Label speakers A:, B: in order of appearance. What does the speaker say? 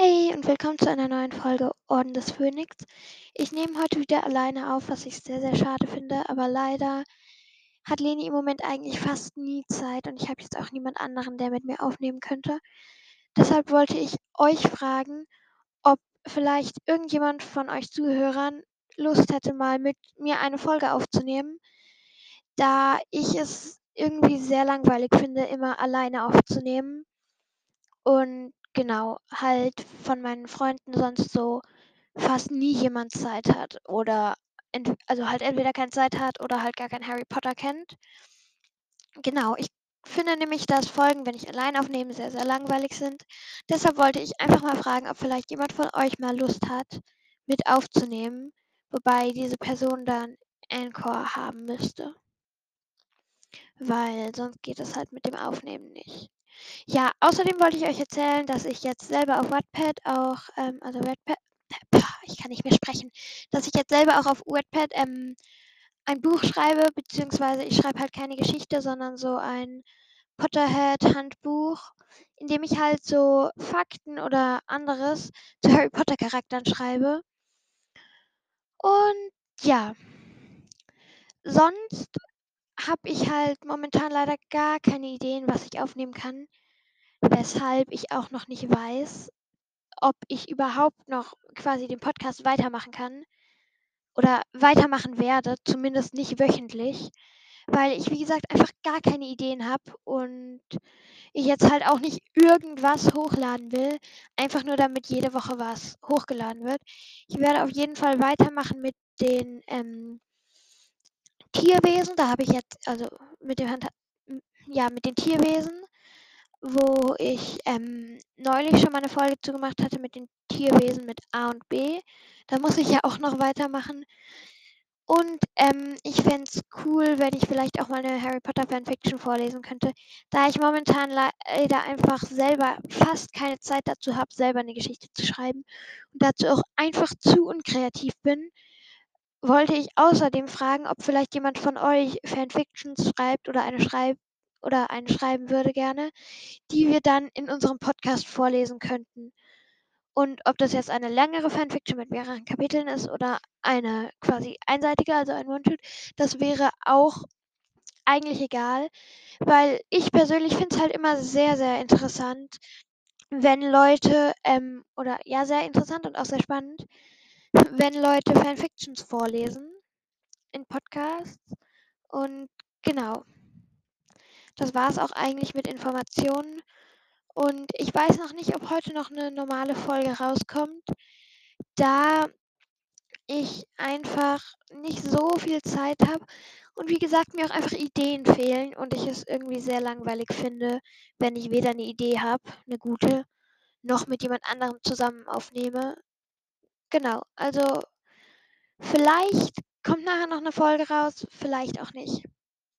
A: Hey und willkommen zu einer neuen Folge Orden des Phönix. Ich nehme heute wieder alleine auf, was ich sehr, sehr schade finde, aber leider hat Leni im Moment eigentlich fast nie Zeit und ich habe jetzt auch niemand anderen, der mit mir aufnehmen könnte. Deshalb wollte ich euch fragen, ob vielleicht irgendjemand von euch Zuhörern Lust hätte, mal mit mir eine Folge aufzunehmen, da ich es irgendwie sehr langweilig finde, immer alleine aufzunehmen. Und genau, halt von meinen Freunden sonst so fast nie jemand Zeit hat oder ent also halt entweder keine Zeit hat oder halt gar kein Harry Potter kennt. Genau, ich finde nämlich, dass Folgen, wenn ich allein aufnehme, sehr, sehr langweilig sind. Deshalb wollte ich einfach mal fragen, ob vielleicht jemand von euch mal Lust hat, mit aufzunehmen, wobei diese Person dann Anchor haben müsste. Weil sonst geht es halt mit dem Aufnehmen nicht. Ja, außerdem wollte ich euch erzählen, dass ich jetzt selber auf Wattpad auch, ähm, also Wattpad, ich kann nicht mehr sprechen, dass ich jetzt selber auch auf Wattpad ähm, ein Buch schreibe, beziehungsweise ich schreibe halt keine Geschichte, sondern so ein Potterhead-Handbuch, in dem ich halt so Fakten oder anderes zu Harry Potter-Charakteren schreibe. Und ja, sonst habe ich halt momentan leider gar keine Ideen, was ich aufnehmen kann, weshalb ich auch noch nicht weiß, ob ich überhaupt noch quasi den Podcast weitermachen kann oder weitermachen werde, zumindest nicht wöchentlich, weil ich, wie gesagt, einfach gar keine Ideen habe und ich jetzt halt auch nicht irgendwas hochladen will, einfach nur damit jede Woche was hochgeladen wird. Ich werde auf jeden Fall weitermachen mit den ähm, Tierwesen. Da habe ich jetzt, also mit dem ja, mit den Tierwesen, wo ich ähm, neulich schon mal eine Folge zugemacht hatte mit den Tierwesen mit A und B. Da muss ich ja auch noch weitermachen. Und ähm, ich fände es cool, wenn ich vielleicht auch mal eine Harry Potter Fanfiction vorlesen könnte, da ich momentan leider einfach selber fast keine Zeit dazu habe, selber eine Geschichte zu schreiben und dazu auch einfach zu unkreativ bin, wollte ich außerdem fragen, ob vielleicht jemand von euch Fanfictions schreibt oder eine schreibt oder eine schreiben würde gerne, die wir dann in unserem Podcast vorlesen könnten. Und ob das jetzt eine längere Fanfiction mit mehreren Kapiteln ist oder eine quasi einseitige, also ein One-Shoot, das wäre auch eigentlich egal, weil ich persönlich finde es halt immer sehr, sehr interessant, wenn Leute, ähm, oder ja, sehr interessant und auch sehr spannend, wenn Leute Fanfictions vorlesen in Podcasts. Und genau. Das war es auch eigentlich mit Informationen. Und ich weiß noch nicht, ob heute noch eine normale Folge rauskommt, da ich einfach nicht so viel Zeit habe und wie gesagt, mir auch einfach Ideen fehlen und ich es irgendwie sehr langweilig finde, wenn ich weder eine Idee habe, eine gute, noch mit jemand anderem zusammen aufnehme. Genau, also vielleicht kommt nachher noch eine Folge raus, vielleicht auch nicht.